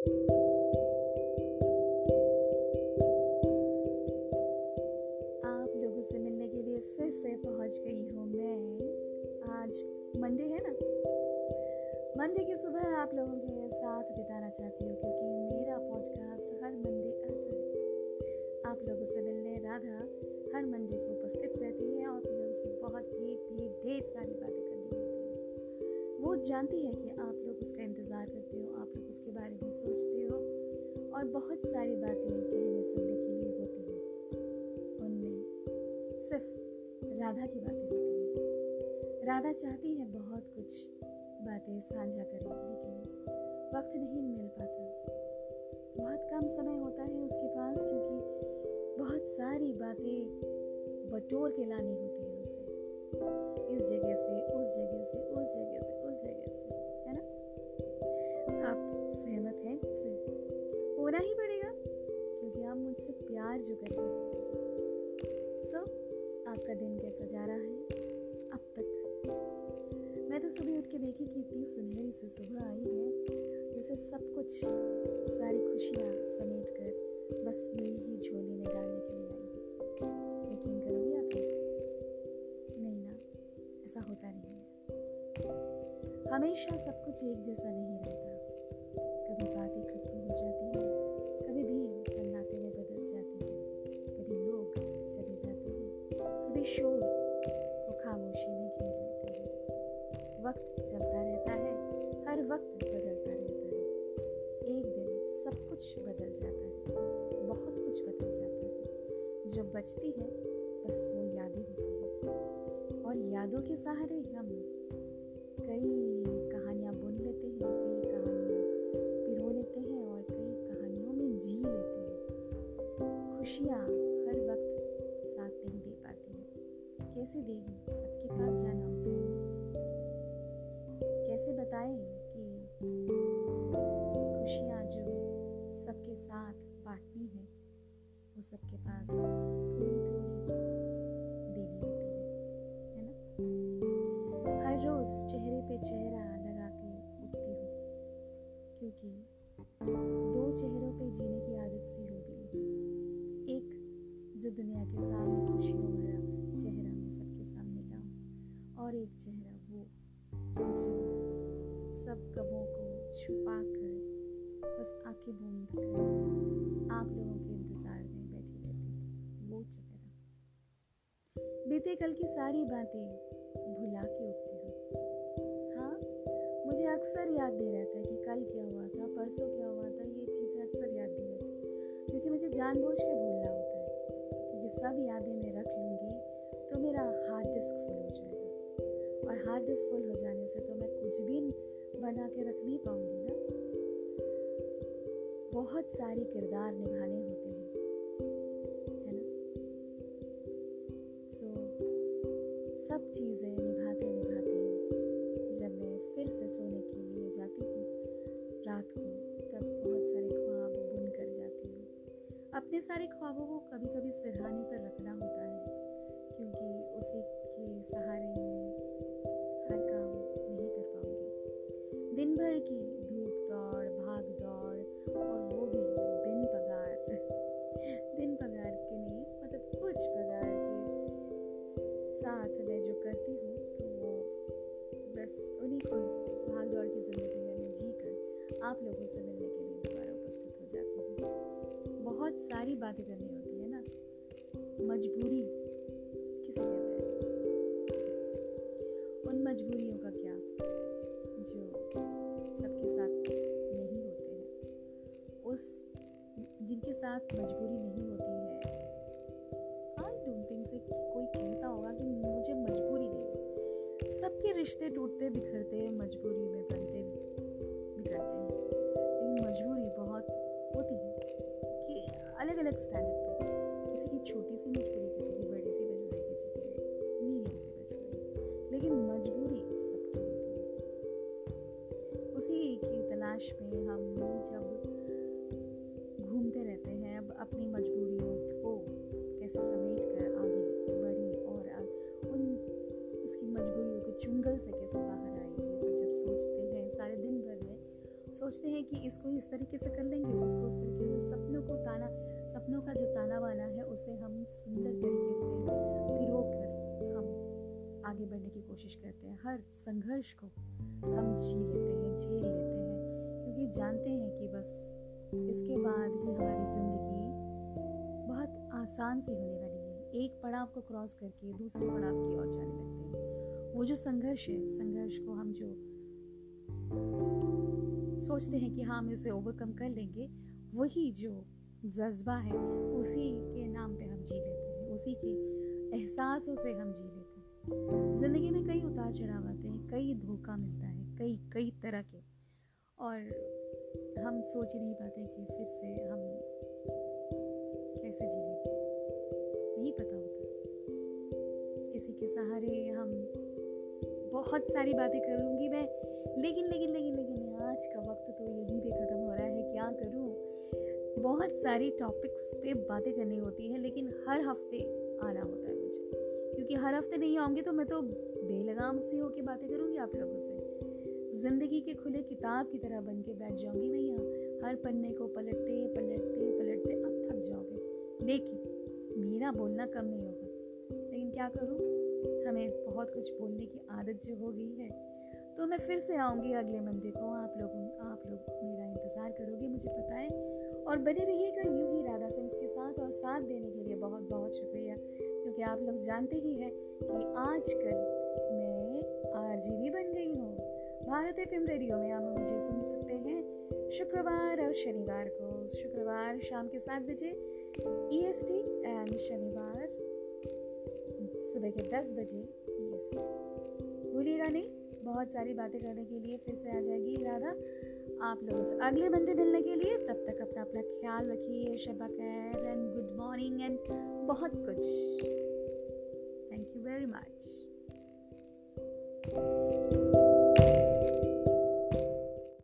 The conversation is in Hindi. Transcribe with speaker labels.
Speaker 1: आप लोगों से मिलने के लिए फिर से पहुँच गई हूँ मैं। आज मंडे है ना? मंडे की सुबह आप लोगों के साथ बिताना चाहती हूँ क्योंकि मेरा पॉडकास्ट हर मंडे आता है। आप लोगों से मिलने राधा हर मंडे को उपस्थित रहती है और लोगों से बहुत ढेर ढेर सारी बातें करनी होती है। वो जानती है कि आप लोग उसका इंतज़ार करते और बहुत सारी बातें कहने सुनने के लिए होती हैं। उनमें सिर्फ़ राधा की बातें होती हैं। राधा चाहती है बहुत कुछ बातें साझा करें, लेकिन वक्त नहीं मिल पाता। बहुत कम समय होता है उसके पास क्योंकि बहुत सारी बातें बटोर के लानी होती है उसे इस जगह मैं तो सुबह उठ के देखी कि इतनी सुनहरी से सुबह आई है। जैसे सब कुछ, सारी खुशियाँ समेट कर बस मेरी ही झोली में डालने के लिए आई। है यकीन करोगे आप? नहीं ना, ऐसा होता नहीं है। हमेशा सब कुछ एक जैसा नहीं रहता। कभी बातें खत्म हो जाती हैं, कभी भीड़ सन्नाटे में बदल जाती है। कभी लोग चले जाते हैं, कभी शोर जो बचती है, बस वो यादें होती हैं। और यादों के सहारे हम कई कहानियाँ बुन लेते हैं, कई कहानियाँ पिरो लेते हैं और कई कहानियों में जी लेते हैं। खुशियाँ हर वक्त साथ नहीं दे पाती हैं। कैसे देगी? सबके पास थोड़ी होती है है ना? हर रोज़ चेहरे पे चेहरा लगा के उठती हूँ, क्योंकि दो चेहरों पे जीने की आदत सी हो गई एक, जो दुनिया के सामने खुशियों भरा चेहरा मैं सबके सामने लाऊं, और एक चेहरा वो, जो सब गमों को छुपा कर बस आँखें बूंद कर बीते कल की सारी बातें भुला के उठती हूँ। हाँ मुझे अक्सर याद नहीं रहता है कि कल क्या हुआ था, परसों क्या हुआ था, ये चीज़ें अक्सर याद नहीं रहती, क्योंकि मुझे जानबूझ के भूलना होता है क्योंकि सब यादें मैं रख लूँगी तो मेरा हार्ड डिस्क फुल हो जाएगा। और हार्ड डिस्क फुल हो जाने से तो मैं कुछ भी बना के रख नहीं पाऊँगी ना। बहुत सारी किरदार निभाने सब चीज़ें निभाते निभाते जब मैं फिर से सोने के लिए जाती हूँ, रात को तब बहुत सारे ख्वाब बुन कर जाती हूँ। अपने सारे ख्वाबों को कभी कभी सिरहाने पर रखना होता है। बातें करनी होती है ना? मजबूरी किसे कहते हैं? उन मजबूरियों का क्या? जो सबके साथ नहीं होते हैं। उस जिनके साथ मजबूरी नहीं होती है आई डोंट थिंक से कोई कहता होगा कि मुझे मजबूरी नहीं। सबके रिश्ते टूटते बिखरते मजबूरी में बनते अलग स्टैंडर्ड पे किसी की छोटी सी मजबूरी किसी की बड़ी सी मजबूरी किसी की मीडियम सी मजबूरी लेकिन मजबूरी सबकी होती है। उसी की तलाश में हम जब घूमते रहते हैं, अब अपनी मजबूरियों को कैसे समेट कर आगे बढ़े और आ- उन, उसकी मजबूरियों के चुंगल से कैसे बाहर आए, ये सब जब सोचते हैं, सारे दिन भर में सोचते हैं कि इसको इस तरीके से कर लेंगे उसको उस तरीके से, सपनों को ताना सपनों का जो ताना बाना है, उसे हम सुंदर तरीके से पिरो कर हम आगे बढ़ने की कोशिश करते हैं। हर संघर्ष को हम जी लेते हैं, झेल लेते हैं, क्योंकि जानते हैं कि बस इसके बाद ही हमारी ज़िंदगी बहुत आसान सी होने वाली है। एक पड़ाव को क्रॉस करके दूसरे पड़ाव की ओर जाने लगते हैं। वो जो संघर्ष है, संघर्ष को हम जो सोचते हैं कि हाँ हम इसे ओवरकम कर लेंगे, वही जो जज्बा है, उसी के नाम पे हम जी लेते हैं, उसी के एहसासों से हम जी लेते हैं। ज़िंदगी में कई उतार चढ़ाव आते हैं, कई धोखा मिलता है, कई कई तरह के। और हम सोच ही नहीं पाते कि फिर से हम कैसे जी लेंगे। नहीं पता होता। इसी के सहारे हम बहुत सारी बातें करूँगी मैं, लेकिन लेकिन लेकिन लेकिन आज का वक्त तो यहीं पे ख़त्म हो रहा है, क्या करूँ? बहुत सारी टॉपिक्स पे बातें करनी होती है, लेकिन हर हफ़्ते आना होता है मुझे। क्योंकि हर हफ़्ते नहीं आऊँगी तो मैं तो बेलगाम सी होकर बातें करूँगी आप लोगों से। ज़िंदगी के खुले किताब की तरह बन के बैठ जाऊँगी मैं यहाँ। हर पन्ने को पलटते पलटते पलटते अब थक जाओगे। लेकिन मेरा बोलना कम नहीं होगा। लेकिन क्या करूँ? हमें बहुत कुछ बोलने की आदत जो हो गई है तो मैं फिर से आऊँगी अगले मंडे को। आप लोगों, आप लोग मेरा इंतज़ार करोगे, मुझे पता है। और बने रहिएगा यूँ ही राधा सिंह के साथ और साथ देने के लिए बहुत बहुत शुक्रिया, क्योंकि आप लोग जानते ही हैं कि आजकल मैं आर भी बन गई हूँ। भारत एफ़ रेडियो में आप मुझे सुन सकते हैं शुक्रवार और शनिवार को। शुक्रवार शाम के सात बजे ई एस टी एंड शनिवार सुबह के दस बजे ई एस टी भूलिएगा नहीं, बहुत सारी बातें करने के लिए फिर से आ जाएगी राधा। आप लोगों से अगले मंडे मिलने के लिए ख्याल रखिए शबा खैर एंड गुड मॉर्निंग एंड बहुत कुछ। Thank you very much